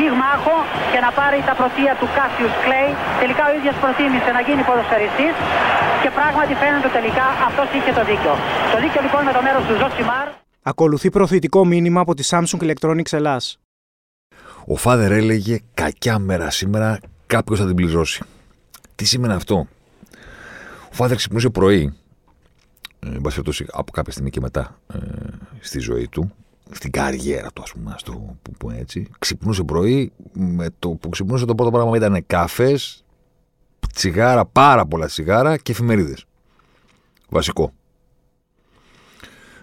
πυγμάχο και να πάρει τα πρωτεία του Κάσιους Κλέη. Τελικά ο ίδιος προτίμησε να γίνει ποδοσφαιριστής και πράγματι φαίνεται τελικά αυτός είχε το δίκιο. Το δίκιο λοιπόν με το μέρος του Ζωσιμάρ. Ακολουθεί προωθητικό μήνυμα από τη Samsung Electronics Ελλάς. Ο Father έλεγε κακιά μέρα σήμερα, κάποιος θα την πληρώσει. Τι σημαίνει αυτό; Ο Father ξυπνούσε πρωί, ε, από κάποια στιγμή και μετά ε, στη ζωή του, στην καριέρα του, ας πούμε, ας το πούμε έτσι. Ξυπνούσε πρωί, με το που ξυπνούσε το πρώτο πράγμα ήταν καφές, τσιγάρα, πάρα πολλά τσιγάρα και εφημερίδες. Βασικό.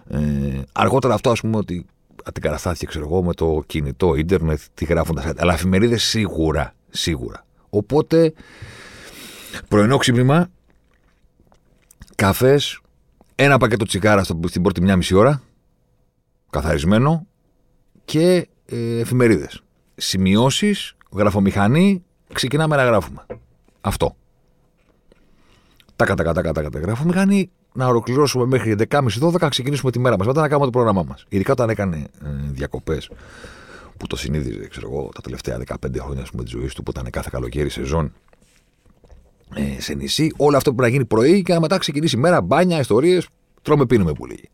Ε, αργότερα αυτό, ας πούμε, ότι αντικαταστάθηκε, ξέρω εγώ, με το κινητό, ίντερνετ, τι γράφουν τα Αλλά εφημερίδες σίγουρα, σίγουρα. Οπότε, πρωινό ξύπνημα, καφές, ένα πακέτο τσιγάρα στην πρώτη μια μισή ώρα, καθαρισμένο και ε, εφημερίδες. Σημειώσεις, γραφομηχανή, ξεκινάμε να γράφουμε. Αυτό. Τα κατά κατά κατά κατά γραφομηχανή, να ολοκληρώσουμε μέχρι 11.30-12, ξεκινήσουμε τη μέρα μας, μετά να κάνουμε το πρόγραμμά μας. Ειδικά όταν έκανε ε, διακοπές, που το συνείδησε, ξέρω εγώ, τα τελευταία 15 χρόνια πούμε, της ζωής του, που ήταν κάθε καλοκαίρι σεζόν ε, σε νησί, όλο αυτό που να γίνει πρωί και μετά ξεκινήσει η μέρα, μπάνια, ιστορίες, τρώμε, πίνουμε που λέγει.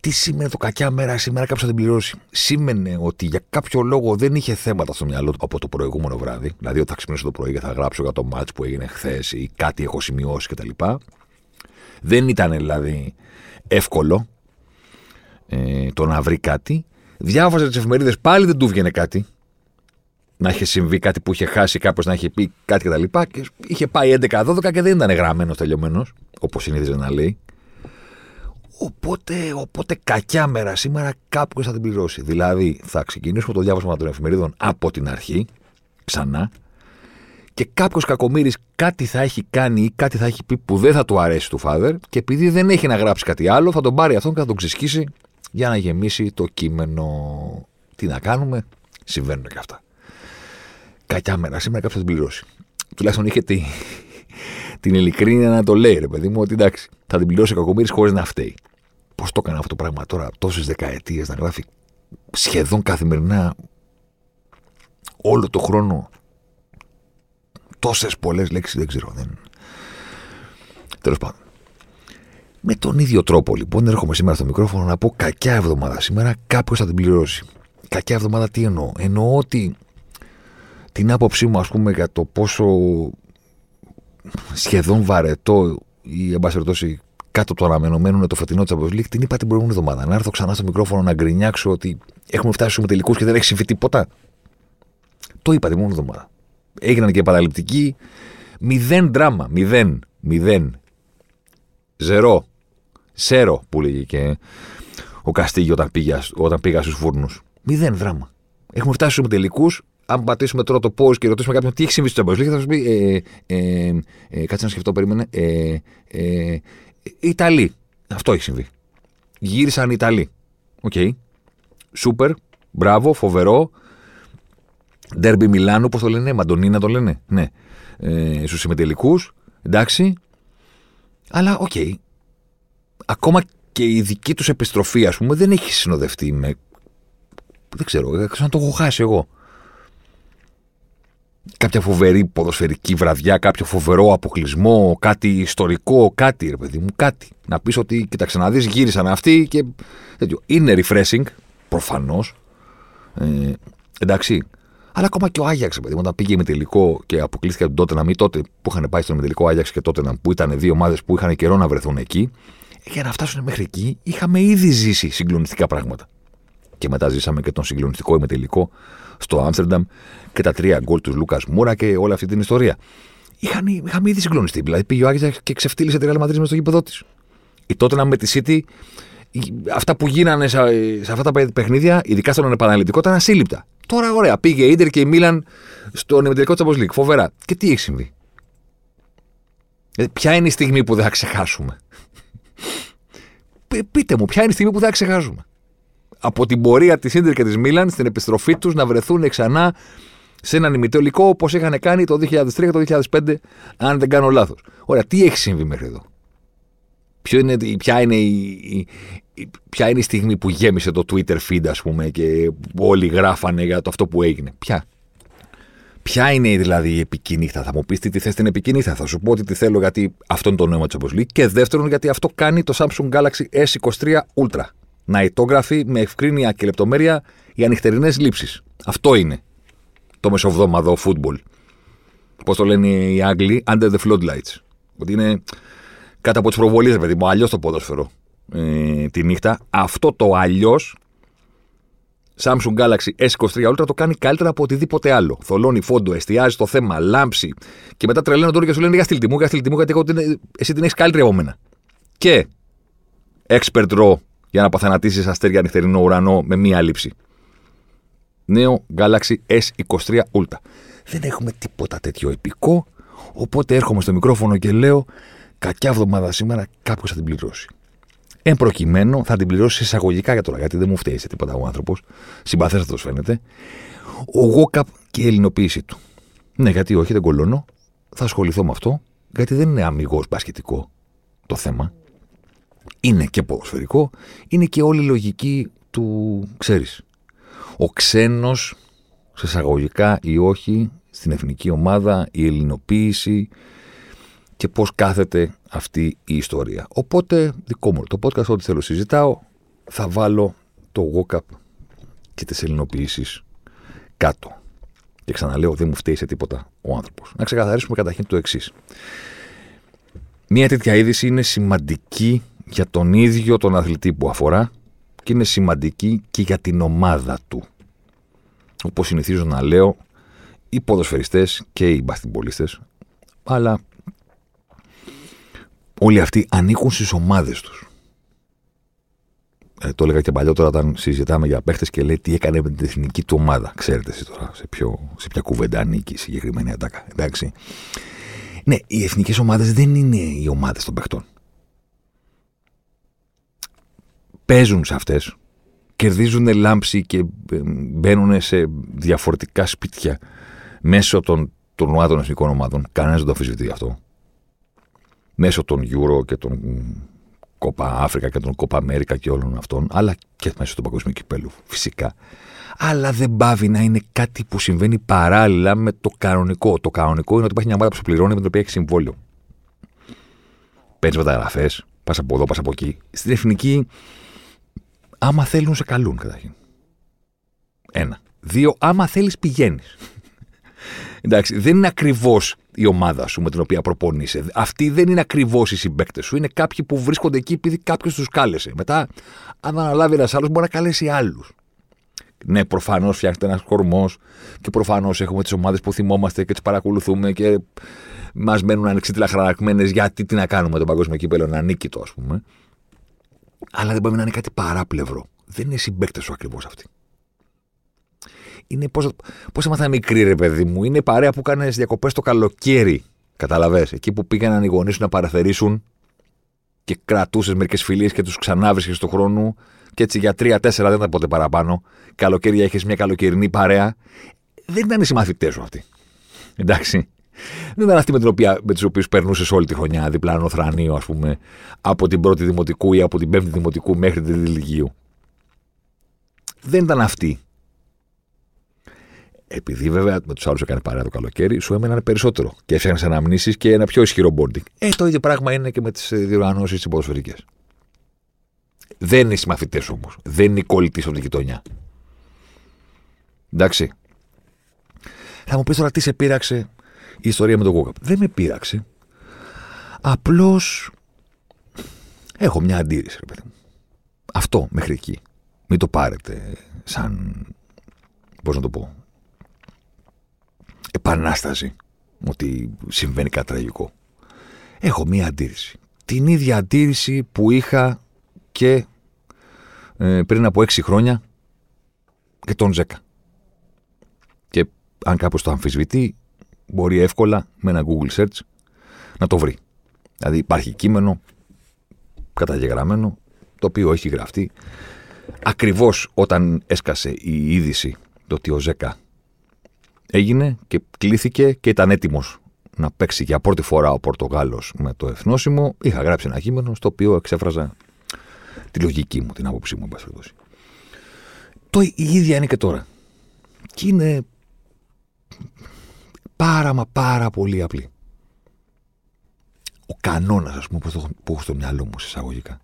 Τι σήμαινε το κακιά μέρα σήμερα, κάποιος θα την πληρώσει. Σήμαινε ότι για κάποιο λόγο δεν είχε θέματα στο μυαλό του από το προηγούμενο βράδυ. Δηλαδή, ότι θα ξυπνήσω το πρωί και θα γράψω για το μάτ που έγινε χθες ή κάτι έχω σημειώσει κτλ. Δεν ήταν δηλαδή εύκολο ε, το να βρει κάτι. Διάβαζε τις εφημερίδες, πάλι δεν του βγαινε κάτι. Να είχε συμβεί κάτι που είχε χάσει, κάποιος να είχε πει κάτι κτλ. Και, και είχε πάει 11-12 και δεν ήταν γραμμένος τελειωμένος, όπως συνήθιζε να λέει. Οπότε, οπότε κακιά μέρα σήμερα κάποιος θα την πληρώσει. Δηλαδή θα ξεκινήσουμε το διάβασμα των εφημερίδων από την αρχή, ξανά, και κάποιος κακομοίρης κάτι θα έχει κάνει ή κάτι θα έχει πει που δεν θα του αρέσει του Φάδερ και επειδή δεν έχει να γράψει κάτι άλλο, θα τον πάρει αυτόν και θα τον ξεσκίσει για να γεμίσει το κείμενο. Τι να κάνουμε, συμβαίνουν και αυτά. Κακιά μέρα σήμερα κάποιος θα την πληρώσει. Τουλάχιστον είχε τη, την ειλικρίνεια να το λέει, ρε παιδί μου, ότι εντάξει, θα την πληρώσει ο κακομοίρης χωρίς να φταίει. Πώς το έκανε αυτό το πράγμα τώρα τόσες δεκαετίες να γράφει σχεδόν καθημερινά όλο το χρόνο τόσες πολλές λέξεις, δεν ξέρω. Δεν... Τέλος πάντων. Με τον ίδιο τρόπο λοιπόν έρχομαι σήμερα στο μικρόφωνο να πω κακιά εβδομάδα σήμερα κάποιος θα την πληρώσει. Κακιά εβδομάδα τι εννοώ; Εννοώ ότι την άποψή μου ας πούμε για το πόσο σχεδόν βαρετό ή εν πάση κάτω το αναμενωμένο είναι το φετινό της Champions την είπα την προηγούμενη εβδομάδα. Να έρθω ξανά στο μικρόφωνο να γκρινιάξω ότι έχουμε φτάσει στους τελικούς και δεν έχει συμβεί τίποτα. Το είπα την προηγούμενη εβδομάδα. Έγιναν και παραληπτικοί. Μηδέν δράμα. Μηδέν. Μηδέν. Ζερό. Cero που λέγει και ο Καστίγιο όταν, πήγα, όταν πήγα στους φούρνου. Μηδέν δράμα. Έχουμε φτάσει στους τελικούς. Αν πατήσουμε τώρα το pause και ρωτήσουμε κάποιον τι έχει συμβεί στο Champions θα σου πει. Ε, ε, ε, κάτσε να σκεφτώ, περίμενε. Ε, ε, Ιταλοί. Αυτό έχει συμβεί. Γύρισαν οι Ιταλοί. Ok. Okay. Σούπερ. Μπράβο. Φοβερό. Ντέρμπι Μιλάνου, πώς το λένε. Μαντονίνα το λένε. Ναι. Ε, Στους ημιτελικούς. Εντάξει. Αλλά ok. Okay. Ακόμα και η δική τους επιστροφή, ας πούμε, δεν έχει συνοδευτεί με. Δεν ξέρω, δεν ξέρω να το έχω χάσει εγώ κάποια φοβερή ποδοσφαιρική βραδιά, κάποιο φοβερό αποκλεισμό, κάτι ιστορικό, κάτι ρε παιδί μου, κάτι. Να πεις ότι, κοίταξε να δεις, γύρισαν αυτοί και τέτοιο. Είναι refreshing, προφανώς. Ε, εντάξει. Αλλά ακόμα και ο Άγιαξ, παιδί μου, όταν πήγε με τελικό και αποκλείστηκε από τον τότε να μην τότε που είχαν πάει στον τελικό Άγιαξ και τότε που ήταν δύο ομάδες που είχαν καιρό να βρεθούν εκεί. Για να φτάσουν μέχρι εκεί, είχαμε ήδη ζήσει συγκλονιστικά πράγματα. Και μετά ζήσαμε και τον συγκλονιστικό ημετελικό στο Άμστερνταμ και τα τρία γκολ τους Λούκας Μούρα και όλη αυτή την ιστορία. Είχαν, είχαμε ήδη συγκλονιστεί. Δηλαδή πήγε ο Άγγελς και ξεφτύλισε τη Real Madrid μες στο γήπεδο της. Η τότε με τη City, αυτά που γίνανε σε, σε αυτά τα παιχνίδια, ειδικά στον επαναληπτικό, ήταν ασύλληπτα. Τώρα ωραία, πήγε η Ιντερ και η Μίλαν στον ημιτελικό της League. Φοβερά. Και τι έχει συμβεί; Ε, ποια είναι η στιγμή που δεν θα ξεχάσουμε; Πείτε μου, ποια είναι η στιγμή που δεν θα ξεχάσουμε; Από την πορεία της Ίντερ και της Μίλαν στην επιστροφή τους να βρεθούν ξανά σε έναν ημιτελικό όπως είχαν κάνει το 2003 και το 2005, αν δεν κάνω λάθος. Ωραία, τι έχει συμβεί μέχρι εδώ; Ποιο είναι, ποια, είναι η, η, ποια είναι η στιγμή που γέμισε το Twitter feed, ας πούμε, και όλοι γράφανε για το αυτό που έγινε; Ποια; Ποια είναι δηλαδή η επικίνητα, θα μου πεις τι θες την επικίνητα, θα σου πω ότι τη θέλω γιατί αυτό είναι το νόημα της αποστολή. Και δεύτερον, γιατί αυτό κάνει το Samsung Galaxy S23 Ultra. Να ητόγραφει με ευκρίνεια και λεπτομέρεια για νυχτερινέ λήψεις. Αυτό είναι το μεσοβδόμαδο football. Πώς το λένε οι Άγγλοι, under the floodlights. Ότι είναι κάτω από τις προβολίες, παιδί μου, αλλιώς το ποδόσφαιρο ε, τη νύχτα. Αυτό το αλλιώς Samsung Galaxy S23 Ultra το κάνει καλύτερα από οτιδήποτε άλλο. Θολώνει φόντο, εστιάζει το θέμα, λάμψη. Και μετά τρελαίνω τώρα και σου λένε για στυλ τιμού, για στυλ τιμού, γιατί εγώ, εσύ την έχεις καλύτερη από μένα. Και expert raw για να παθανατήσεις αστέρια νυχτερινό ουρανό με μία λήψη. Νέο Galaxy S23 Ultra. Δεν έχουμε τίποτα τέτοιο επικό, οπότε έρχομαι στο μικρόφωνο και λέω κακιά εβδομάδα σήμερα κάποιος θα την πληρώσει. Εν προκειμένου θα την πληρώσει εισαγωγικά για τώρα, γιατί δεν μου φταίει σε τίποτα ο άνθρωπος. Συμπαθέστατο φαίνεται. Ο Γόκαπ και η ελληνοποίησή του. Ναι, γιατί όχι, δεν κολώνω. Θα ασχοληθώ με αυτό, γιατί δεν είναι αμυγός μπασκετικό το θέμα. Είναι και ποδοσφαιρικό, είναι και όλη η λογική του, ξέρεις. Ο ξένος, σε εισαγωγικά ή όχι, στην εθνική ομάδα, η ελληνοποίηση, και πώς κάθεται αυτή η ιστορία. Οπότε, δικό μου το podcast, ό,τι θέλω συζητάω, θα βάλω το walk-up και τις ελληνοποιήσεις κάτω. Και ξαναλέω, δεν μου φταίει σε τίποτα ο άνθρωπος. Να ξεκαθαρίσουμε καταρχήν το εξής. Μία τέτοια είδηση είναι σημαντική για τον ίδιο τον αθλητή που αφορά και είναι σημαντική και για την ομάδα του. Όπως συνηθίζω να λέω, οι ποδοσφαιριστές και οι μπαστιμπολίστες, αλλά όλοι αυτοί ανήκουν στις ομάδες τους. Ε, το έλεγα και παλιότερα όταν συζητάμε για παίχτες και λέει τι έκανε με την εθνική του ομάδα. Ξέρετε εσύ τώρα σε, ποιο, σε ποια κουβέντα ανήκει η συγκεκριμένη ατάκα. Εντάξει. Ναι, οι εθνικές ομάδες δεν είναι οι ομάδες των παιχτών. Παίζουν σε αυτές, κερδίζουν λάμψη και ε, μπαίνουν σε διαφορετικά σπίτια μέσω των τουρνουά εθνικών ομάδων. Κανένας δεν το αφισβητεί αυτό μέσω των Euro και των Κόπα Αφρικα και των Κόπα Αμέρικα και όλων αυτών, αλλά και μέσω του παγκοσμίου κυπέλου, φυσικά. Αλλά δεν πάβει να είναι κάτι που συμβαίνει παράλληλα με το κανονικό. Το κανονικό είναι ότι υπάρχει μια ομάδα που σου πληρώνει με την οποία έχεις συμβόλαιο. Παίρνει μεταγραφές, πας από εδώ, πας από εκεί. Στην εθνική, άμα θέλουν, σε καλούν καταρχήν. Ένα. Δύο, άμα θέλεις, πηγαίνεις. Εντάξει, δεν είναι ακριβώς η ομάδα σου με την οποία προπονείσαι. Αυτοί δεν είναι ακριβώς οι συμπαίκτες σου. Είναι κάποιοι που βρίσκονται εκεί επειδή κάποιος τους κάλεσε. Μετά, αν αναλάβει ένας άλλος, μπορεί να καλέσει άλλους. Ναι, προφανώς φτιάχνεται ένας κορμός και προφανώς έχουμε τις ομάδες που θυμόμαστε και τις παρακολουθούμε και μας μένουν ανεξίτηλα χαρακτημένε γιατί τι να κάνουμε τον παγκόσμιο κύπελο να ανήκει το, ας πούμε. Αλλά δεν μπορεί να είναι κάτι παράπλευρο. Δεν είναι συμπαίκτες σου ακριβώς αυτοί είναι πώς πώς έμαθα μικρή, ρε παιδί μου. Είναι παρέα που έκανε διακοπές το καλοκαίρι. Καταλαβέ. Εκεί που πήγαιναν οι γονείς να παραθερήσουν και κρατούσες μερικές φιλίες και τους ξανάβρισκες στον χρόνο. Και έτσι για τρία-τέσσερα δεν ήταν ποτέ παραπάνω. Καλοκαίρια είχε μια καλοκαιρινή παρέα. Δεν ήταν οι συμμαθητές σου αυτοί. Εντάξει. Δεν ήταν αυτοί με, με τους οποίους περνούσες όλη τη χρονιά, διπλανό θρανίο, ας πούμε, από την πρώτη δημοτικού ή από την πέμπτη δημοτικού μέχρι την ηλικίου. Δεν ήταν αυτοί επειδή βέβαια με τους άλλους έκανε παρέα το καλοκαίρι, σου έμεναν περισσότερο και έφτιαχνες αναμνήσεις και ένα πιο ισχυρό bonding. Ε, το ίδιο πράγμα είναι και με τις διοργανώσεις τις ποδοσφαιρικές. Δεν είναι συμμαθητές όμως. Δεν είναι οι κολλητοί από την γειτονιά. Εντάξει. Θα μου πεις τώρα τι σε πείραξε η ιστορία με τον Κόκαπ. Δεν με πείραξε. Απλώς έχω μια αντίρρηση, ρε παιδί μου. Αυτό μέχρι εκεί. Μην το πάρετε σαν. Πώς να το πω επανάσταση ότι συμβαίνει κάτι τραγικό. Έχω μία αντίρρηση. Την ίδια αντίρρηση που είχα και ε, πριν από έξι χρόνια και τον Ζέκα. Και αν κάποιος το αμφισβητεί, μπορεί εύκολα με ένα Google search να το βρει. Δηλαδή υπάρχει κείμενο καταγεγραμμένο το οποίο έχει γραφτεί ακριβώς όταν έσκασε η είδηση το ότι ο Ζέκα έγινε και κλήθηκε και ήταν έτοιμος να παίξει για πρώτη φορά ο Πορτογάλος με το εθνόσημο είχα γράψει ένα κείμενο στο οποίο εξέφραζα τη λογική μου, την άποψή μου, εν πάση περιπτώσει. Το η ίδια είναι και τώρα. Και είναι πάρα μα πάρα πολύ απλή. Ο κανόνας, ας πούμε, που έχω, που έχω στο μυαλό μου, εισαγωγικά.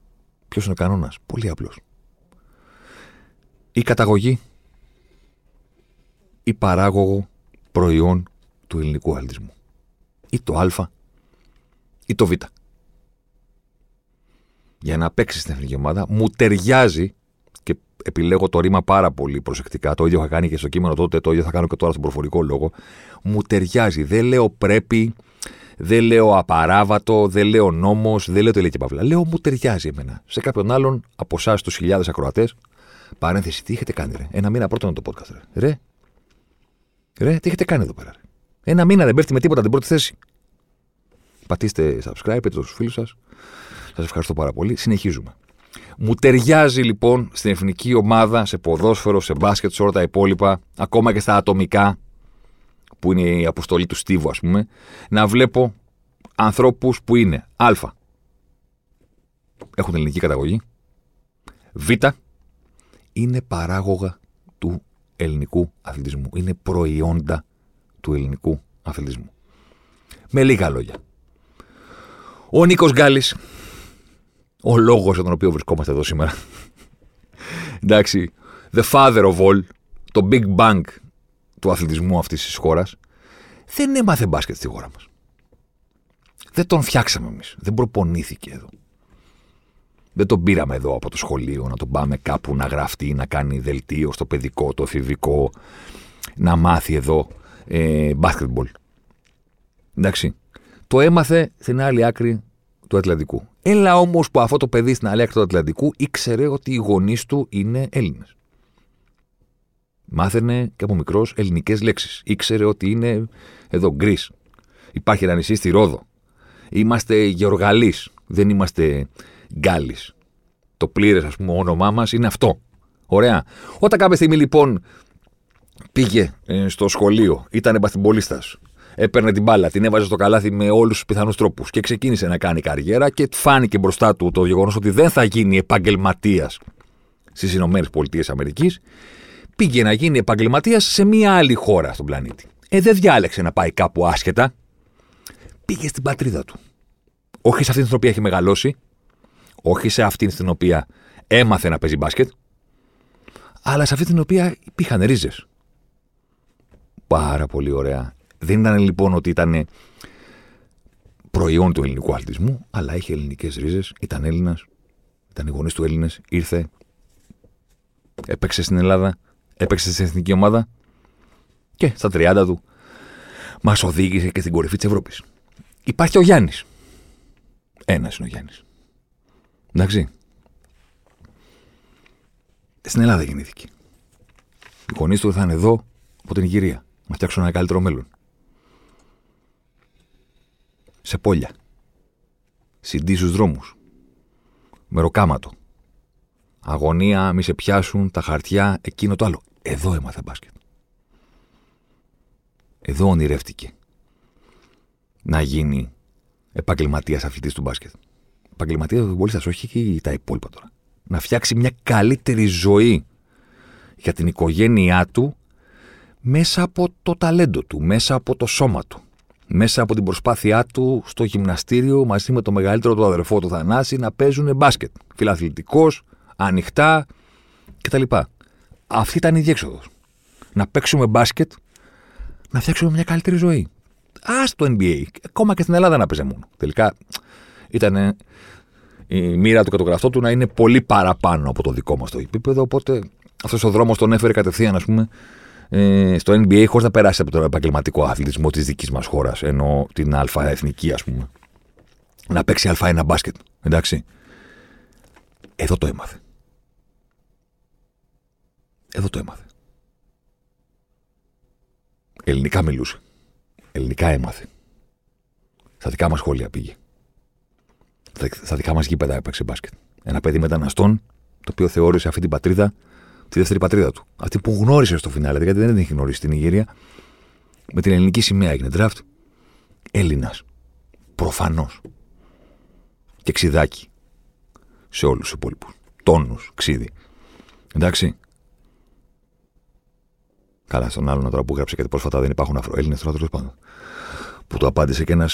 Ποιος είναι ο κανόνας, Πολύ απλός. Η καταγωγή ή παράγωγο προϊόν του ελληνικού αθλητισμού. Ή το Α ή το Β. Για να παίξεις στην εθνική ομάδα, μου ταιριάζει και επιλέγω το ρήμα πάρα πολύ προσεκτικά. Το ίδιο είχα κάνει και στο κείμενο τότε, το ίδιο θα κάνω και τώρα στον προφορικό λόγο. Μου ταιριάζει. Δεν λέω πρέπει, δεν λέω απαράβατο, δεν λέω νόμος, δεν λέω τελεία και παύλα. Λέω μου ταιριάζει εμένα. Σε κάποιον άλλον από εσάς, τους χιλιάδες ακροατές, παρένθεση, τι είχετε κάνει, ρε; Ένα μήνα πρώτον το podcast, ρε. Ρε, ρε τι έχετε κάνει εδώ πέρα. Ρε; Ένα μήνα δεν πέφτει με τίποτα την πρώτη θέση. Πατήστε subscribe, πείτε στους φίλους σας. Σας ευχαριστώ πάρα πολύ. Συνεχίζουμε. Μου ταιριάζει λοιπόν στην εθνική ομάδα, σε ποδόσφαιρο, σε μπάσκετ, σε όλα τα υπόλοιπα, ακόμα και στα ατομικά, που είναι η αποστολή του Στίβου, ας πούμε, να βλέπω ανθρώπους που είναι Α. Έχουν ελληνική καταγωγή. Β. Είναι παράγωγα του ελληνικού αθλητισμού. Είναι προϊόντα του ελληνικού αθλητισμού. Με λίγα λόγια. Ο Νίκος Γκάλης ο λόγος για τον οποίο βρισκόμαστε εδώ σήμερα. Εντάξει, the father of all, το big bang του αθλητισμού αυτής της χώρας, δεν έμαθε μπάσκετ στη χώρα μας. Δεν τον φτιάξαμε εμείς. Δεν προπονήθηκε εδώ. Δεν τον πήραμε εδώ από το σχολείο να τον πάμε κάπου να γραφτεί, να κάνει δελτίο στο παιδικό, το εφηβικό, να μάθει εδώ ε, μπάσκετμπολ. Εντάξει. Το έμαθε στην άλλη άκρη του Ατλαντικού. Έλα όμως που αυτό το παιδί στην αλέκτο του Ατλαντικού ήξερε ότι οι γονείς του είναι Έλληνες. Μάθαινε και από μικρός ελληνικές λέξεις. Ήξερε ότι είναι εδώ γκρι. Υπάρχει ένα νησί στη Ρόδο. Είμαστε Γεωργαλείς. Δεν είμαστε Γκάλης. Το πλήρες, ας πούμε, όνομά μας είναι αυτό. Ωραία. Όταν κάποια στιγμή λοιπόν πήγε ε, στο σχολείο, ήταν μπαθυμπολίστα, έπαιρνε την μπάλα, την έβαζε στο καλάθι με όλους τους πιθανούς τρόπους και ξεκίνησε να κάνει καριέρα και φάνηκε μπροστά του το γεγονός ότι δεν θα γίνει επαγγελματίας στις Ηνωμένες Πολιτείες Αμερικής. Πήγε να γίνει επαγγελματίας σε μία άλλη χώρα στον πλανήτη. Ε, δεν διάλεξε να πάει κάπου άσχετα. Πήγε στην πατρίδα του. Όχι σε αυτήν την οποία έχει μεγαλώσει, όχι σε αυτήν στην οποία έμαθε να παίζει μπάσκετ, αλλά σε αυτή την οποία υπήρχαν ρίζες. Πάρα πολύ ωραία δεν ήταν λοιπόν ότι ήταν προϊόν του ελληνικού αθλητισμού, αλλά είχε ελληνικές ρίζες, ήταν Έλληνας, ήταν οι γονείς του Έλληνες, ήρθε, έπαιξε στην Ελλάδα, έπαιξε στην εθνική ομάδα και στα 30 του μας οδήγησε και στην κορυφή της Ευρώπης. Υπάρχει ο Γιάννης. Ένας είναι ο Γιάννης. Εντάξει. Στην Ελλάδα γεννήθηκε. Οι γονείς του θα είναι εδώ από την Ιγυρία. Να φτιάξουν ένα καλύτερο μέλλον σε πόλια. Συντή στου δρόμου. Μεροκάματο. Αγωνία, μη σε πιάσουν, τα χαρτιά, εκείνο το άλλο. Εδώ έμαθε μπάσκετ. Εδώ ονειρεύτηκε να γίνει επαγγελματίας αθλητής του μπάσκετ. Επαγγελματίας του μπόλιστα, όχι και τα υπόλοιπα τώρα. Να φτιάξει μια καλύτερη ζωή για την οικογένειά του μέσα από το ταλέντο του, μέσα από το σώμα του μέσα από την προσπάθειά του στο γυμναστήριο μαζί με το μεγαλύτερο του αδερφό του Θανάση να παίζουν μπάσκετ. Φιλαθλητικός, ανοιχτά κτλ. Αυτή ήταν η διέξοδος. Να παίξουμε μπάσκετ, να φτιάξουμε μια καλύτερη ζωή. Α το NBA. Ακόμα και στην Ελλάδα να παίζει μόνο. Τελικά ήταν η μοίρα του και το γραφτό του να είναι πολύ παραπάνω από το δικό μας το επίπεδο. Οπότε αυτός ο δρόμος τον έφερε κατευθείαν, ας πούμε, ε, στο NBA χωρίς να περάσει από τον επαγγελματικό αθλητισμό της δικής μας χώρας, ενώ την αλφα εθνική, ας πούμε. Να παίξει Α1 μπάσκετ. Εντάξει. Εδώ το έμαθε. Εδώ το έμαθε. Ελληνικά μιλούσε. Ελληνικά έμαθε. Στα δικά μας σχόλια πήγε. Στα δικά μας γήπεδα έπαιξε μπάσκετ. Ένα παιδί μεταναστών, το οποίο θεώρησε αυτή την πατρίδα τη δεύτερη πατρίδα του. Αυτή που γνώρισε στο φινάλε, γιατί δεν την είχε γνωρίσει στην Ιγυρία. Με την ελληνική σημαία έγινε draft. Έλληνας. Προφανώς. Και ξιδάκι. Σε όλους τους υπόλοιπους. Τόνους, ξύδι. Εντάξει. Καλά, στον άλλον τώρα που γράψε γιατί πρόσφατα δεν υπάρχουν Αφροέλληνε τώρα τέλος πάντων. Που το απάντησε και ένα.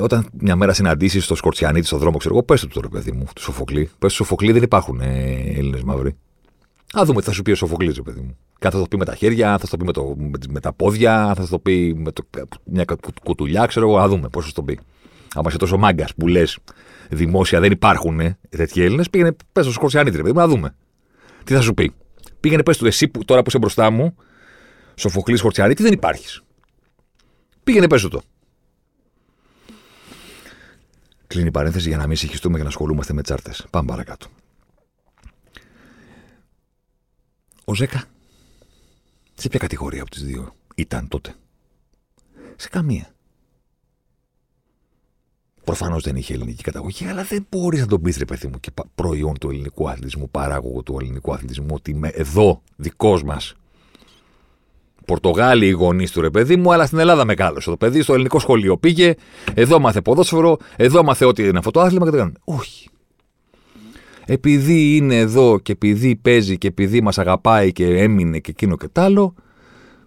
Όταν μια μέρα συναντήσεις στο Σκορτσιανίτη στον δρόμο, ξέρω εγώ, πες του τώρα, παιδί μου, του Σοφοκλή. Πες του Σοφοκλή δεν υπάρχουν ε, Έλληνες μαύροι. Α δούμε τι θα σου πει ο Σοφοκλή, παιδί μου. Και θα το πει με τα χέρια, θα το πει με, το, με, τα πόδια, θα το πει με το, μια κουτουλιά, ξέρω εγώ. Α δούμε πώς θα το πει. Άμα είσαι τόσο μάγκας που λες δημόσια δεν υπάρχουν ε, τέτοιοι Έλληνες, πήγαινε πες στο Σκορτσιανίτη, παιδί μου, να δούμε. Τι θα σου πει. Πήγαινε πες του εσύ που τώρα που είσαι μπροστά μου, Σοφοκλή Χορτσιανίτη, δεν υπάρχεις. Πήγαινε πες το. Κλείνει η παρένθεση για να μην συγχυστούμε και να ασχολούμαστε με τσάρτες. Πάμε παρακάτω. Ο Ζέκα. Σε ποια κατηγορία από τις δύο ήταν τότε; Σε καμία. Προφανώς δεν είχε ελληνική καταγωγή, αλλά δεν μπορείς να τον πεις, ρε παιδί μου, και προϊόν του ελληνικού αθλητισμού, παράγωγο του ελληνικού αθλητισμού, ότι με εδώ δικός μας Πορτογάλοι οι γονείς του ρε παιδί μου, αλλά στην Ελλάδα μεγάλωσε. Το παιδί στο ελληνικό σχολείο πήγε, εδώ μάθε ποδόσφαιρο, εδώ μάθε ό,τι είναι αυτό το άθλημα και το κάνουν. Όχι. Επειδή είναι εδώ και επειδή παίζει και επειδή μας αγαπάει και έμεινε και εκείνο και τ' άλλο,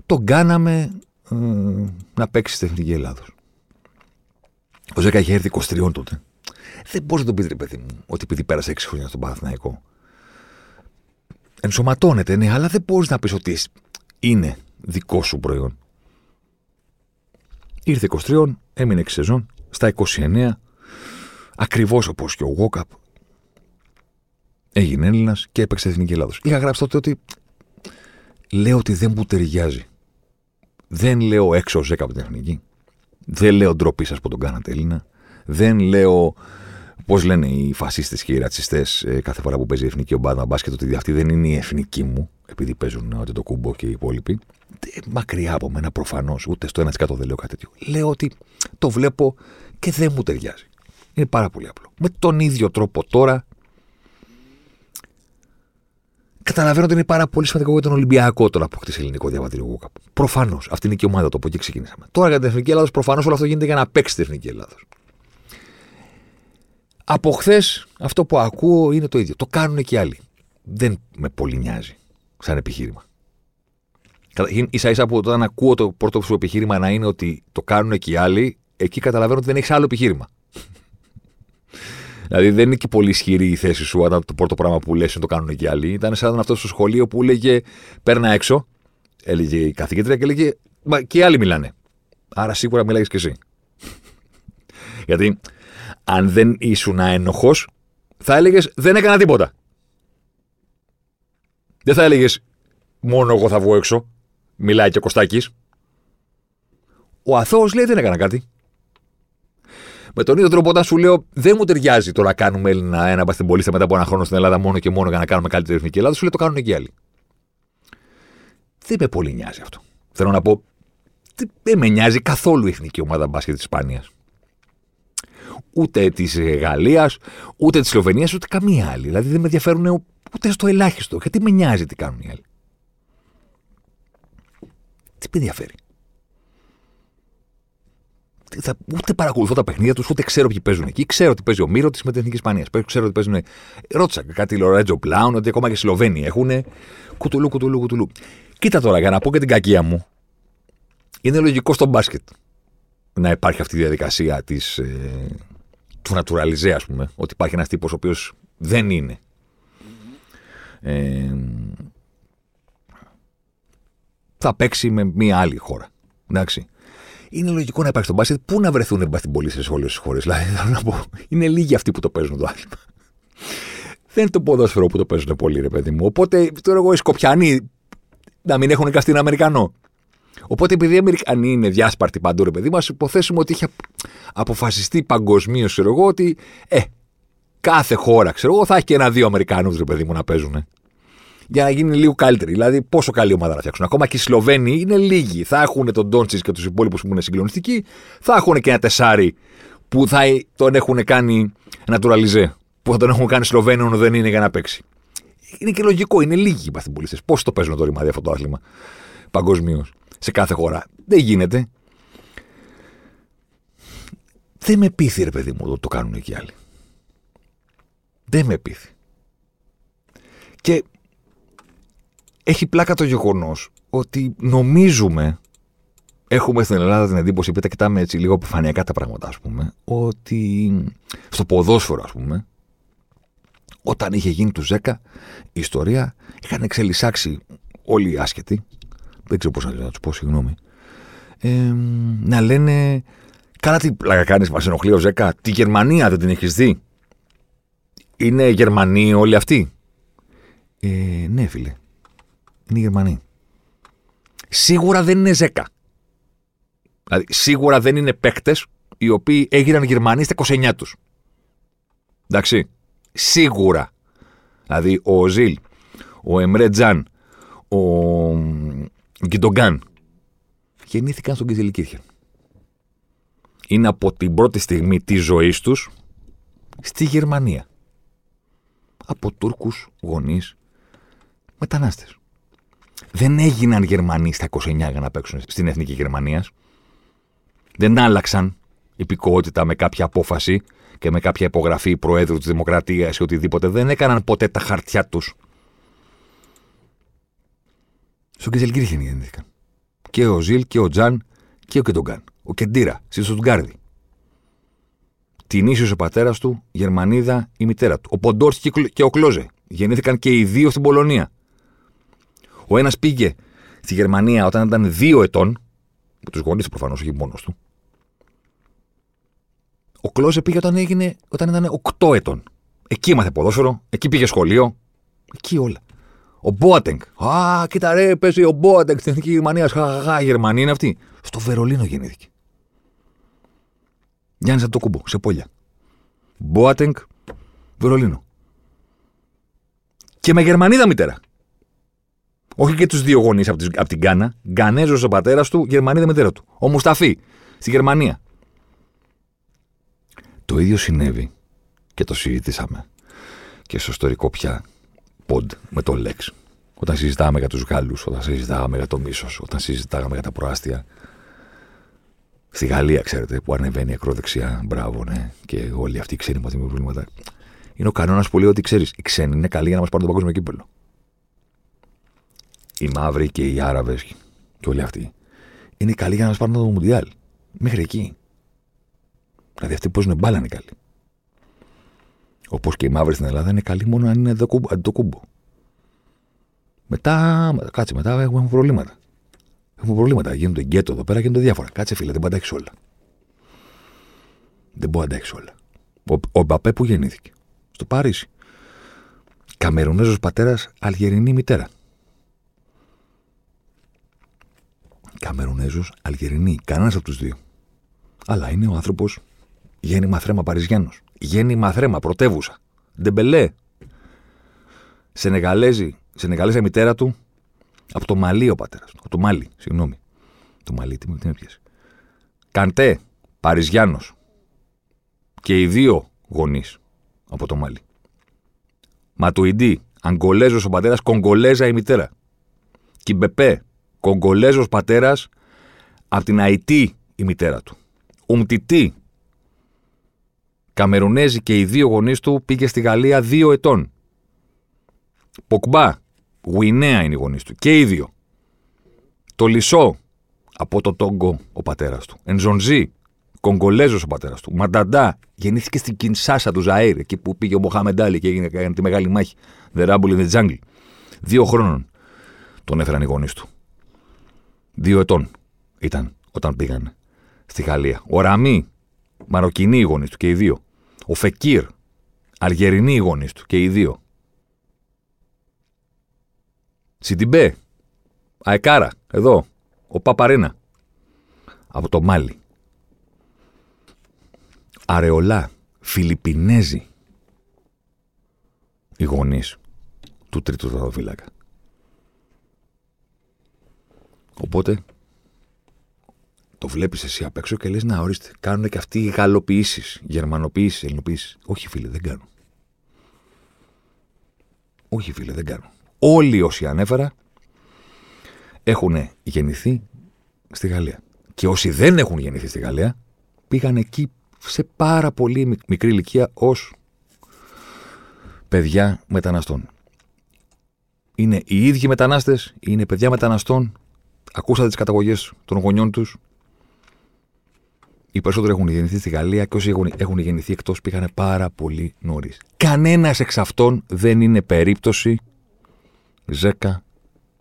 τον κάναμε ε, να παίξει στην Εθνική Ελλάδος. Ο Ζέκα είχε έρθει 23 τότε. Δεν μπορείς να τον πεις, ρε παιδί μου, ότι επειδή πέρασε 6 χρόνια στον Παναθηναϊκό. Ενσωματώνεται, ναι, αλλά δεν μπορείς να πεις ότι είναι δικό σου προϊόν. Ήρθε 23, έμεινε 6 σεζόν, στα 29, ακριβώς όπως και ο Γόκαπ, έγινε Έλληνας και έπαιξε Εθνική Ελλάδος. Είχα γράψει τότε ότι λέω ότι δεν μου ταιριάζει. Δεν λέω έξω ως από την Εθνική. Δεν λέω ντροπή σας που τον κάνατε Έλληνα. Δεν λέω Πώς λένε οι φασίστες και οι ρατσιστές ε, κάθε φορά που παίζει η εθνική ομάδα μπάσκετ, ότι αυτή δεν είναι η εθνική μου, επειδή παίζουν ότι το κούμπο και οι υπόλοιποι. Μακριά από μένα προφανώς, ούτε στο 1% δεν λέω κάτι τέτοιο. Λέω ότι το βλέπω και δεν μου ταιριάζει. Είναι πάρα πολύ απλό. Με τον ίδιο τρόπο τώρα. Καταλαβαίνω ότι είναι πάρα πολύ σημαντικό για τον Ολυμπιακό τώρα που αποκτήσει ελληνικό διαβατήριο Προφανώς. Αυτή είναι και η ομάδα του από εκεί ξεκινήσαμε. Τώρα για την Εθνική Ελλάδα προφανώς όλο αυτό γίνεται για να παίξει την Εθνική Ελλάδα. Από χθες αυτό που ακούω είναι το ίδιο. Το κάνουν και οι άλλοι. Δεν με πολύ νοιάζει σαν επιχείρημα. Καταρχήν, ίσα ίσα που όταν ακούω το πρώτο σου επιχείρημα να είναι ότι το κάνουν και οι άλλοι, εκεί καταλαβαίνω ότι δεν έχεις άλλο επιχείρημα. Δηλαδή δεν είναι και πολύ ισχυρή η θέση σου όταν το πρώτο πράγμα που λες είναι το κάνουν και οι άλλοι. Ήταν σαν αυτός στο σχολείο που έλεγε Παίρνα έξω, έλεγε η καθηγήτρια και έλεγε Μα και οι άλλοι μιλάνε. Άρα σίγουρα μιλάει και εσύ. Γιατί αν δεν ήσουν ένοχος, θα έλεγες Δεν έκανα τίποτα. Δεν θα έλεγες Μόνο εγώ θα βγω έξω. Μιλάει και ο Κωστάκης. Ο αθώος λέει Δεν έκανα κάτι. Με τον ίδιο τρόπο, όταν σου λέω δεν μου ταιριάζει το να κάνουμε Έλληνα ένα μπαστιμπολίστα μετά από ένα χρόνο στην Ελλάδα μόνο και μόνο για να κάνουμε καλύτερη εθνική Ελλάδα, σου λέει το κάνουν και άλλοι. Δεν με πολύ νοιάζει αυτό. Θέλω να πω, δεν με νοιάζει καθόλου η εθνική ομάδα μπάσκετ της Ισπανίας ούτε της Γαλλίας, ούτε της Σλοβενίας, ούτε καμία άλλη. Δηλαδή δεν με ενδιαφέρουν ούτε στο ελάχιστο. Γιατί με νοιάζει τι κάνουν οι άλλοι. Τι με ενδιαφέρει. Θα, ούτε παρακολουθώ τα παιχνίδια τους, ούτε ξέρω ποιοι παίζουν εκεί. Ξέρω ότι παίζει ο Μύρο τη με την Εθνική Ισπανία. Ξέρω ότι παίζουν. Ρώτησα κάτι Λορέτζο Πλάουν, ότι ακόμα και οι Σλοβαίνοι έχουν. Κουτουλού, κουτουλού, κουτουλού. Κοίτα τώρα, για να πω και την κακία μου. Είναι λογικό στο μπάσκετ να υπάρχει αυτή η διαδικασία της, ε, του νατουραλιζέ, ας πούμε. Ότι υπάρχει ένας τύπος ο οποίος δεν είναι. Ε, θα παίξει με μία άλλη χώρα. Εντάξει. Είναι λογικό να υπάρχει στο μπάσκετ. Πού να βρεθούν μπαστιμπολίστε σε όλες τις χώρες; Δηλαδή, θέλω να πω, είναι λίγοι αυτοί που το παίζουν το άθλημα. Δεν είναι το ποδόσφαιρο που το παίζουν πολύ, ρε παιδί μου. Οπότε, τώρα εγώ οι Σκοπιανοί να μην έχουν καστίνα Αμερικανό. Οπότε, επειδή οι Αμερικανοί είναι διάσπαρτοι παντού, ρε παιδί μας, υποθέσουμε ότι είχε αποφασιστεί παγκοσμίως, ξέρω εγώ, ότι ε, κάθε χώρα, ξέρω εγώ, θα έχει και ένα-δύο Αμερικανούς, ρε παιδί μου, να παίζουν. Για να γίνει λίγο καλύτερη. Δηλαδή, πόσο καλή ομάδα να φτιάξουν. Ακόμα και οι Σλοβαίνοι είναι λίγοι. Θα έχουν τον Ντόντσι και τους υπόλοιπους που είναι συγκλονιστικοί. Θα έχουν και ένα τεσάρι που θα τον έχουν κάνει naturalize, που θα τον έχουν κάνει Σλοβαίνο δεν είναι για να παίξει. Είναι και λογικό, είναι λίγοι οι παθιμπολίστε. Πώς το παίζουν το ρημάδι αυτό το άθλημα παγκοσμίως σε κάθε χώρα. Δεν γίνεται. Δεν με πείθει, ρε παιδί μου, ότι το κάνουν εκεί άλλοι. Δεν με πείθει. Και έχει πλάκα το γεγονός ότι νομίζουμε, έχουμε στην Ελλάδα την εντύπωση, που τα κοιτάμε έτσι λίγο επιφανειακά τα πράγματα, ας πούμε, ότι στο ποδόσφαιρο, ας πούμε, όταν είχε γίνει του 10, η ιστορία είχαν εξελισσάξει όλοι οι άσχετοι, δεν ξέρω πώς να τους πω, συγγνώμη, ε, να λένε Καλά τι πλάκα κάνεις, μας ενοχλεί ο Ζέκα. Τη Γερμανία δεν την έχεις δει. Είναι Γερμανοί όλοι αυτοί. Ε, ναι, φίλε. Είναι Γερμανοί. Σίγουρα δεν είναι Ζέκα. Δηλαδή, σίγουρα δεν είναι παίκτες οι οποίοι έγιναν Γερμανοί στα 29 τους. Εντάξει. Σίγουρα. Δηλαδή, ο Ζιλ, ο Εμρέ Τζαν, ο Γκιντογκάν γεννήθηκαν στον Κιζελικίρχεν είναι από την πρώτη στιγμή της ζωής τους στη Γερμανία. Από Τούρκους γονείς μετανάστες. Δεν έγιναν Γερμανοί στα 29 για να παίξουν στην Εθνική Γερμανίας. Δεν άλλαξαν υπηκότητα με κάποια απόφαση και με κάποια υπογραφή Προέδρου της Δημοκρατίας ή οτιδήποτε. Δεν έκαναν ποτέ τα χαρτιά τους. Στον Κεζελγκρίχεν γεννήθηκαν. Και ο Ζιλ και ο Τζαν και ο Κεντογκάν ο Κεντήρα, στη Στουτγκάρδη. Την ίσιος ο πατέρας του, Γερμανίδα η μητέρα του. Ο Ποντόρσκι και ο Κλόζε. Γεννήθηκαν και οι δύο στην Πολωνία. Ο ένας πήγε στη Γερμανία όταν ήταν δύο ετών, με τους γονείς προφανώς, όχι μόνος του. Ο Κλόζε πήγε όταν, έγινε, όταν ήταν οκτώ ετών. Εκεί έμαθε ποδόσφαιρο, εκεί πήγε σχολείο, εκεί όλα. Ο Μπόατεγκ. Α, κοίτα ρε, παίζει ο Μπόατεγκ στην εθνική Γερμανία. Χαχαχά, Γερμανία είναι αυτή. Στο Βερολίνο γεννήθηκε. Γιάννης κουμπό, σε πόλια. Μπόατεγκ, Βερολίνο. Και με Γερμανίδα μητέρα. Όχι και τους δύο γονείς από, από την Γκάνα. Γκανέζος ο πατέρας του, Γερμανίδα μητέρα του. Ο Μουσταφή, στη Γερμανία. Το ίδιο συνέβη και το συζητήσαμε και στο ιστορικό πια ποντ με το Λέξ. Όταν συζητάμε για τους Γάλλους, όταν συζητάγαμε για το μίσος, όταν συζητάγαμε για τα προάστια Στη Γαλλία, ξέρετε, που ανεβαίνει ακροδεξιά. Μπράβο, ναι. Και όλοι αυτοί οι ξένοι που δημιουργούν προβλήματα. Είναι ο κανόνας που λέει ότι ξέρεις, οι ξένοι είναι καλοί για να μας πάρουν το παγκόσμιο κύπελο. Οι μαύροι και οι Άραβες και όλοι αυτοί είναι καλοί για να μα πάρουν το Μουντιάλ. Μέχρι εκεί. Δηλαδή αυτοί που παίζουν μπάλα είναι καλοί. Όπως και οι μαύροι στην Ελλάδα είναι καλοί μόνο αν είναι αντιτοκούμπο. Μετά, κάτσε, μετά έχουμε προβλήματα. Έχουμε προβλήματα. Γίνονται γκέτο εδώ πέρα, γίνονται διάφορα. Κάτσε φίλε, δεν μπορεί όλα. Δεν μπορεί να αντέξει όλα. Ο, ο Μπαπέ που γεννήθηκε. Στο Παρίσι. Καμερουνέζος πατέρας, Αλγερινή μητέρα. Καμερουνέζος, Αλγερινή. Κανένας από τους δύο. Αλλά είναι ο άνθρωπος γέννημα θρέμα Παριζιάνος. Γέννημα θρέμα, πρωτεύουσα. Ντεμπελέ. Σενεγαλέζη, Σενεγαλέζα μητέρα του, από το Μαλί ο πατέρας. Από το Μάλι, συγγνώμη. Το Μαλί, τι με έπιασε. Καντέ, Παριζιάνος. Και οι δύο γονείς από το Μάλι. Ματουιντή, Αγκολέζο ο πατέρας, Κογκολέζα η μητέρα. Κιμπεπέ, Κογκολέζος πατέρας, από την Αϊτή η μητέρα του. Ουμτιτή, Καμερουνέζη και οι δύο γονείς του πήγε στη Γαλλία δύο ετών. Ποκμπά, Γουινέα είναι οι γονείς του. Και οι δύο. Το Λισό από το Τόγκο ο πατέρας του. Ενζονζή, Κογκολέζος ο πατέρας του. Μανταντά γεννήθηκε στην Κινσάσα του Ζαΐρ, εκεί που πήγε ο Μοχάμεντ και έγινε, έγινε τη μεγάλη μάχη. The Rumble in the Jungle. Δύο χρόνων τον έφεραν οι γονείς του. Δύο ετών ήταν όταν πήγαν στη Γαλλία. Ο Ραμί, Μαροκινοί οι γονείς του και οι δύο. Ο Φεκύρ, Αλγερινοί οι γονείς του και οι δύο. Σιντιμπέ. Αεκάρα. Εδώ. Ο Παπαρένα. Από το Μάλι. Αρεολά. Φιλιππινέζοι. Οι γονείς του τρίτου δαδοφύλακα. Οπότε, το βλέπεις εσύ απ' έξω και λες: Να, ορίστε, κάνουν και αυτοί οι γαλλοποιήσεις, γερμανοποιήσεις, ελληνοποιήσεις. Όχι, φίλε, δεν κάνουν. Όχι, φίλε, δεν κάνουν. Όλοι όσοι ανέφερα έχουν γεννηθεί στη Γαλλία. Και όσοι δεν έχουν γεννηθεί στη Γαλλία πήγαν εκεί σε πάρα πολύ μικρή ηλικία ως παιδιά μεταναστών. Είναι οι ίδιοι μετανάστες, είναι παιδιά μεταναστών, ακούσατε τις καταγωγές των γονιών τους. Οι περισσότεροι έχουν γεννηθεί στη Γαλλία και όσοι έχουν, έχουν γεννηθεί εκτός πήγανε πάρα πολύ νωρίς. Κανένας εξ αυτών δεν είναι περίπτωση Ζέκα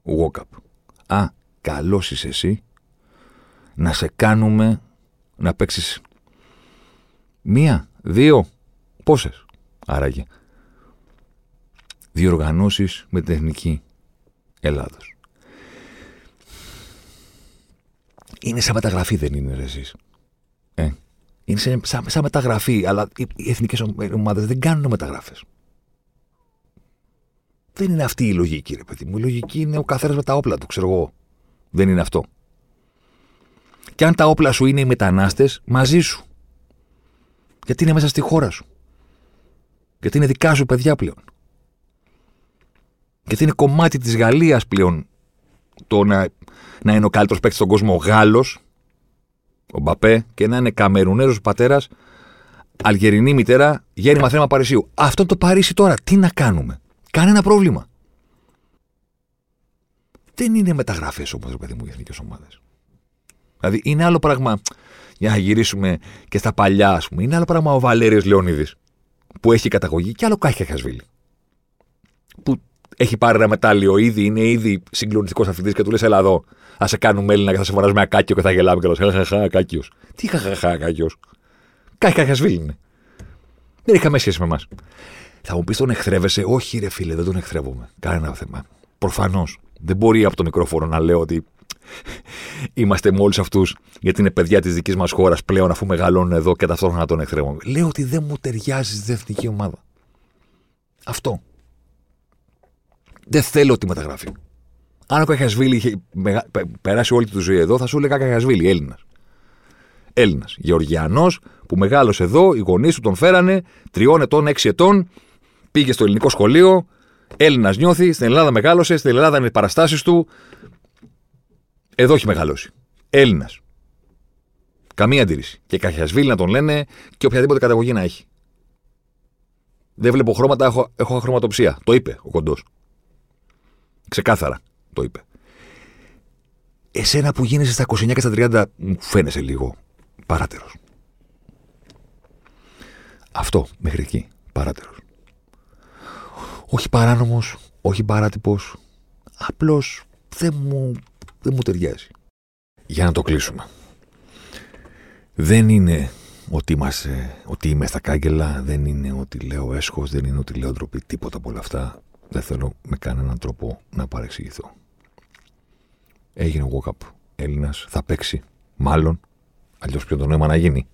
Walkup. Α, καλός είσαι εσύ να σε κάνουμε να παίξεις μία, δύο, πόσες άραγε. Διοργανώσεις με την Εθνική Ελλάδος. Είναι σαν μεταγραφή δεν είναι ρε εσείς. Ε, είναι σαν, σαν, μεταγραφή, αλλά οι εθνικές ομάδες δεν κάνουν μεταγράφες. Δεν είναι αυτή η λογική, ρε παιδί μου. Η λογική είναι ο καθένας με τα όπλα του, ξέρω εγώ. Δεν είναι αυτό. Και αν τα όπλα σου είναι οι μετανάστες, μαζί σου. Γιατί είναι μέσα στη χώρα σου. Γιατί είναι δικά σου παιδιά πλέον. Γιατί είναι κομμάτι της Γαλλίας πλέον το να, να είναι ο καλύτερος παίκτης στον κόσμο ο Γάλλος, ο Μπαπέ, και να είναι Καμερουνέζο πατέρας, Αλγερινή μητέρα, γέννημα θέμα Παρισίου. Αυτό το Παρίσι τώρα, τι να κάνουμε; Κανένα πρόβλημα. Δεν είναι μεταγραφές όμως, ρε παιδί μου, οι εθνικές ομάδες. Δηλαδή είναι άλλο πράγμα. Για να γυρίσουμε και στα παλιά, ας πούμε. Είναι άλλο πράγμα ο Βαλέριος Λεωνίδης που έχει καταγωγή και άλλο Κάχια Χασβίλη. Που έχει πάρει ένα μετάλλιο ήδη, είναι ήδη συγκλονιστικός αθλητής και του λες: Ελά εδώ, α σε κάνουμε Έλληνα και θα σε φωνάζουμε ακάκιο και θα γελάμε και λε: Χαχαχά, ακάκιος. Τι χαχαχά, ακάκιος. Κάχια Χασβίλη είναι. Δεν είχαμε σχέση με εμάς. Θα μου πεις τον εχθρεύεσαι; Όχι, ρε φίλε, δεν τον εχθρεύομαι. Κανένα θέμα. Προφανώς. Δεν μπορεί από το μικρόφωνο να λέω ότι είμαστε με όλους αυτούς γιατί είναι παιδιά της δικής μας χώρας πλέον αφού μεγαλώνουν εδώ και ταυτόχρονα τον εχθρεύομαι. Λέω ότι δεν μου ταιριάζει στη εθνική ομάδα. Αυτό. Δεν θέλω τη μεταγραφή. Αν ο Καχιασβίλη είχε περάσει όλη τη ζωή εδώ, θα σου έλεγα Καχιασβίλη, Έλληνας. Έλληνας. Γεωργιανός που μεγάλωσε εδώ, οι γονείς του τον φέρανε τριών ετών, έξι ετών, πήγε στο ελληνικό σχολείο, Έλληνας νιώθει, στην Ελλάδα μεγάλωσε, στην Ελλάδα είναι οι παραστάσεις του. Εδώ έχει μεγαλώσει. Έλληνας. Καμία αντίρρηση. Και Καχιασβίλη να τον λένε και οποιαδήποτε καταγωγή να έχει. Δεν βλέπω χρώματα, έχω, έχω αχρωματοψία. Το είπε ο κοντός. Ξεκάθαρα το είπε. Εσένα που γίνεσαι στα 29 και στα 30 μου φαίνεσαι λίγο παράτερος. Αυτό μέχρι εκεί. Παράτερος. Όχι παράνομος, όχι παράτυπος. Απλώς δεν μου, δεν μου ταιριάζει. Για να το κλείσουμε. Δεν είναι ότι, είμαστε, ότι είμαι στα κάγκελα, δεν είναι ότι λέω έσχος, δεν είναι ότι λέω ντροπή, τίποτα από όλα αυτά. Δεν θέλω με κανέναν τρόπο να παρεξηγηθώ. Έγινε ο Walkup Έλληνας, θα παίξει, μάλλον, αλλιώς ποιο το νόημα να γίνει,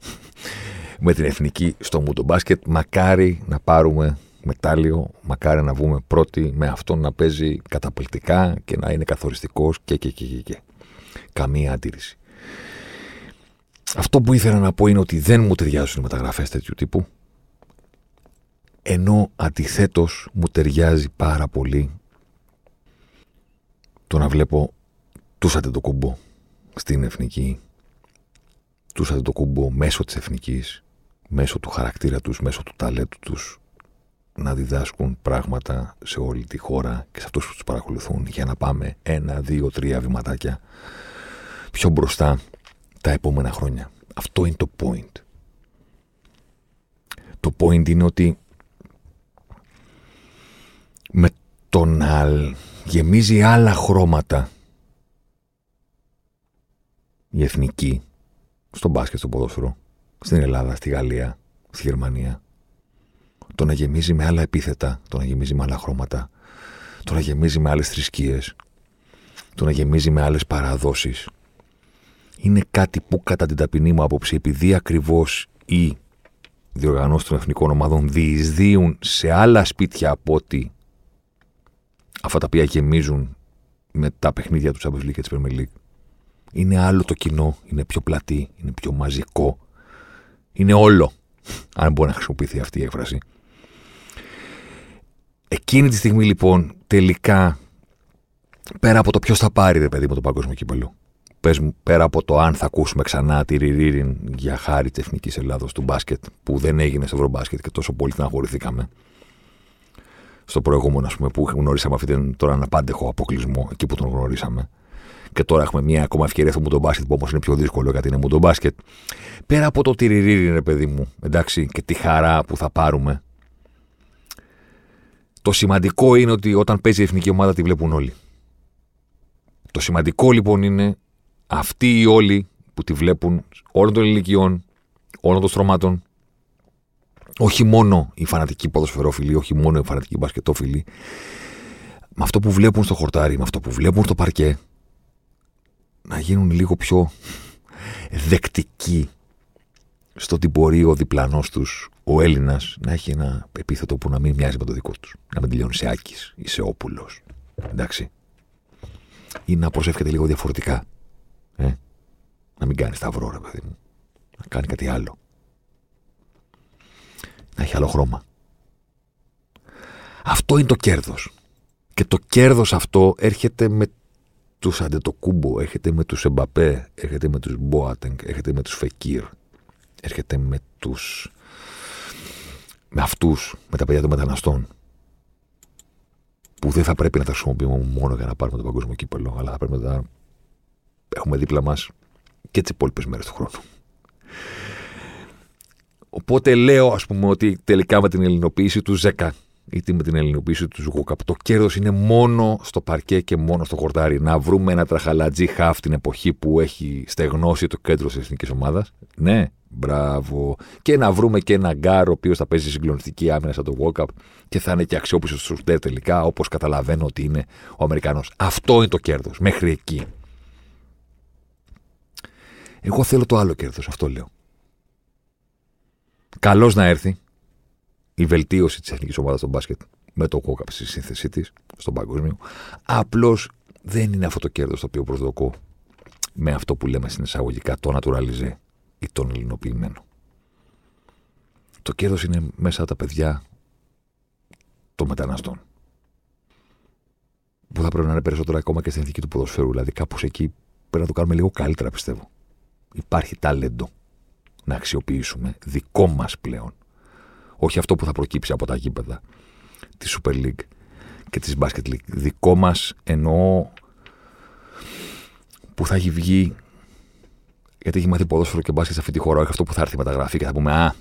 με την εθνική στο μου το μπάσκετ. Μακάρι να πάρουμε μετάλλιο, μακάρι να βγούμε πρώτοι με αυτόν να παίζει καταπληκτικά και να είναι καθοριστικός και και και και. και. Καμία αντίρρηση. Αυτό που ήθελα να πω είναι ότι δεν μου ταιριάζουν οι μεταγραφές τέτοιου τύπου. Ενώ αντιθέτως μου ταιριάζει πάρα πολύ το να βλέπω τους αντετοκούμπο στην εθνική, τους αντετοκούμπο μέσω της εθνικής, μέσω του χαρακτήρα τους, μέσω του ταλέντου τους, να διδάσκουν πράγματα σε όλη τη χώρα και σε αυτούς που τους παρακολουθούν για να πάμε ένα, δύο, τρία βηματάκια πιο μπροστά τα επόμενα χρόνια. Αυτό είναι το point. Το point είναι ότι με το να γεμίζει άλλα χρώματα. Η εθνική στο μπάσκετ, στο ποδόσφαιρο, στην Ελλάδα, στη Γαλλία, στη Γερμανία, το να γεμίζει με άλλα επίθετα, το να γεμίζει με άλλα χρώματα, το να γεμίζει με άλλες θρησκείες, το να γεμίζει με άλλες παραδόσεις. Είναι κάτι που κατά την ταπεινή μου άποψη, επειδή ακριβώς οι διοργανώσεις των εθνικών ομάδων διεισδύουν σε άλλα σπίτια από ότι αυτά τα οποία γεμίζουν με τα παιχνίδια τους Champions League και της Premier League, Είναι άλλο το κοινό, είναι πιο πλατή, είναι πιο μαζικό. Είναι όλο, αν μπορεί να χρησιμοποιηθεί αυτή η έκφραση. Εκείνη τη στιγμή λοιπόν τελικά πέρα από το ποιος θα πάρει ρε παιδί με το παγκόσμιο κύπελο πες μου, πέρα από το αν θα ακούσουμε ξανά τη ριρίριν για χάρη της Εθνικής Ελλάδος του μπάσκετ που δεν έγινε στο Ευρωμπάσκετ και τόσο πολύ την αγχωρηθήκαμε στο προηγούμενο, ας πούμε, που γνωρίσαμε αυτή την τώρα αναπάντεχο αποκλεισμό, εκεί που τον γνωρίσαμε. Και τώρα έχουμε μια ακόμα ευκαιρία στο τον μπάσκετ, που όμως είναι πιο δύσκολο γιατί είναι μου τον μπάσκετ. Πέρα από το τυριρήρι, ρε παιδί μου, εντάξει, και τη χαρά που θα πάρουμε. Το σημαντικό είναι ότι όταν παίζει η εθνική ομάδα τη βλέπουν όλοι. Το σημαντικό λοιπόν είναι αυτοί οι όλοι που τη βλέπουν όλων των ηλικιών, όλων των στρωμάτων, όχι μόνο οι φανατικοί ποδοσφαιρόφιλοι, όχι μόνο οι φανατικοί μπασκετόφιλοι, με αυτό που βλέπουν στο χορτάρι, με αυτό που βλέπουν στο παρκέ, να γίνουν λίγο πιο δεκτικοί στο ότι μπορεί ο διπλανός τους, ο Έλληνας, να έχει ένα επίθετο που να μην μοιάζει με το δικό τους. Να μην τελειώνει σε Άκης ή σε Όπουλος. Εντάξει. Ή να προσεύχεται λίγο διαφορετικά. Ε; Να μην κάνει σταυρό, ρε παιδί μου. Να κάνει κάτι άλλο. Να έχει άλλο χρώμα. Αυτό είναι το κέρδος. Και το κέρδος αυτό έρχεται με τους Αντετοκούμπο, έρχεται με τους Εμπαπέ, έρχεται με τους Μπόατενγκ, έρχεται με τους Φεκίρ, έρχεται με τους... με αυτούς, με τα παιδιά των μεταναστών. Που δεν θα πρέπει να τα χρησιμοποιούμε μόνο για να πάρουμε το παγκόσμιο κύπελο, αλλά θα πρέπει να τα έχουμε δίπλα μας και τις υπόλοιπες μέρες του χρόνου. Οπότε λέω, ας πούμε, ότι τελικά με την ελληνοποίηση του ΖΕΚΑ ή με την ελληνοποίηση του Ζουγούκαπ, το κέρδος είναι μόνο στο παρκέ και μόνο στο χορτάρι. Να βρούμε ένα τραχαλατζή χαφ την εποχή που έχει στεγνώσει το κέντρο της εθνικής ομάδας. Ναι, μπράβο. Και να βρούμε και ένα γκαρντ ο οποίος θα παίζει συγκλονιστική άμυνα σαν το Walkup και θα είναι και αξιόπιστος στου τελικά, όπως καταλαβαίνω ότι είναι ο Αμερικανός. Αυτό είναι το κέρδος. Μέχρι εκεί. Εγώ θέλω το άλλο κέρδος, αυτό λέω. Καλώς να έρθει η βελτίωση της εθνικής ομάδας στο μπάσκετ με το κόκαπ στη σύνθεσή της στον παγκόσμιο. Απλώς δεν είναι αυτό το κέρδος το οποίο προσδοκώ με αυτό που λέμε στην εισαγωγικά το naturalize ή τον ελληνοποιημένο. Το κέρδος είναι μέσα τα παιδιά των μεταναστών. Που θα πρέπει να είναι περισσότερο ακόμα και στην εθνική του ποδοσφαίρου. Δηλαδή, κάπως εκεί πρέπει να το κάνουμε λίγο καλύτερα, πιστεύω υπάρχει τάλεντο να αξιοποιήσουμε δικό μας πλέον. Όχι αυτό που θα προκύψει από τα γήπεδα της Super League και της Basket League. Δικό μας εννοώ που θα έχει βγει γιατί έχει μάθει ποδόσφαιρο και μπάσκετ σε αυτή τη χώρα, όχι αυτό που θα έρθει μεταγραφή και θα πούμε Α,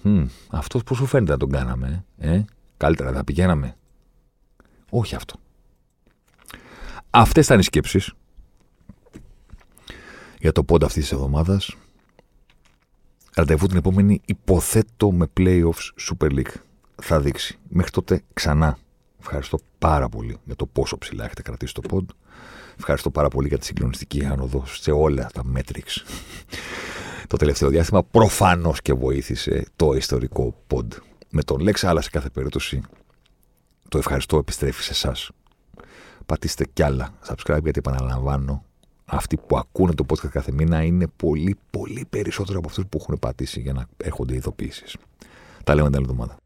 αυτός πώς σου φαίνεται να τον κάναμε, ε; Καλύτερα θα πηγαίναμε. Όχι αυτό. Αυτές ήταν οι σκέψεις για το πόντα αυτής της εβδομάδας. Ραντεβού την επόμενη υποθέτω με playoffs Super League. Θα δείξει. Μέχρι τότε ξανά. Ευχαριστώ πάρα πολύ για το πόσο ψηλά έχετε κρατήσει το pod. Ευχαριστώ πάρα πολύ για τη συγκλονιστική άνοδο σε όλα τα metrics. το τελευταίο διάστημα προφανώς και βοήθησε το ιστορικό pod. Με τον Λέξα, αλλά σε κάθε περίπτωση το ευχαριστώ επιστρέφει σε εσάς. Πατήστε κι άλλα subscribe γιατί επαναλαμβάνω αυτοί που ακούνε το podcast κάθε μήνα είναι πολύ, πολύ περισσότερο από αυτούς που έχουν πατήσει για να έρχονται ειδοποιήσεις. Τα λέμε την άλλη εβδομάδα.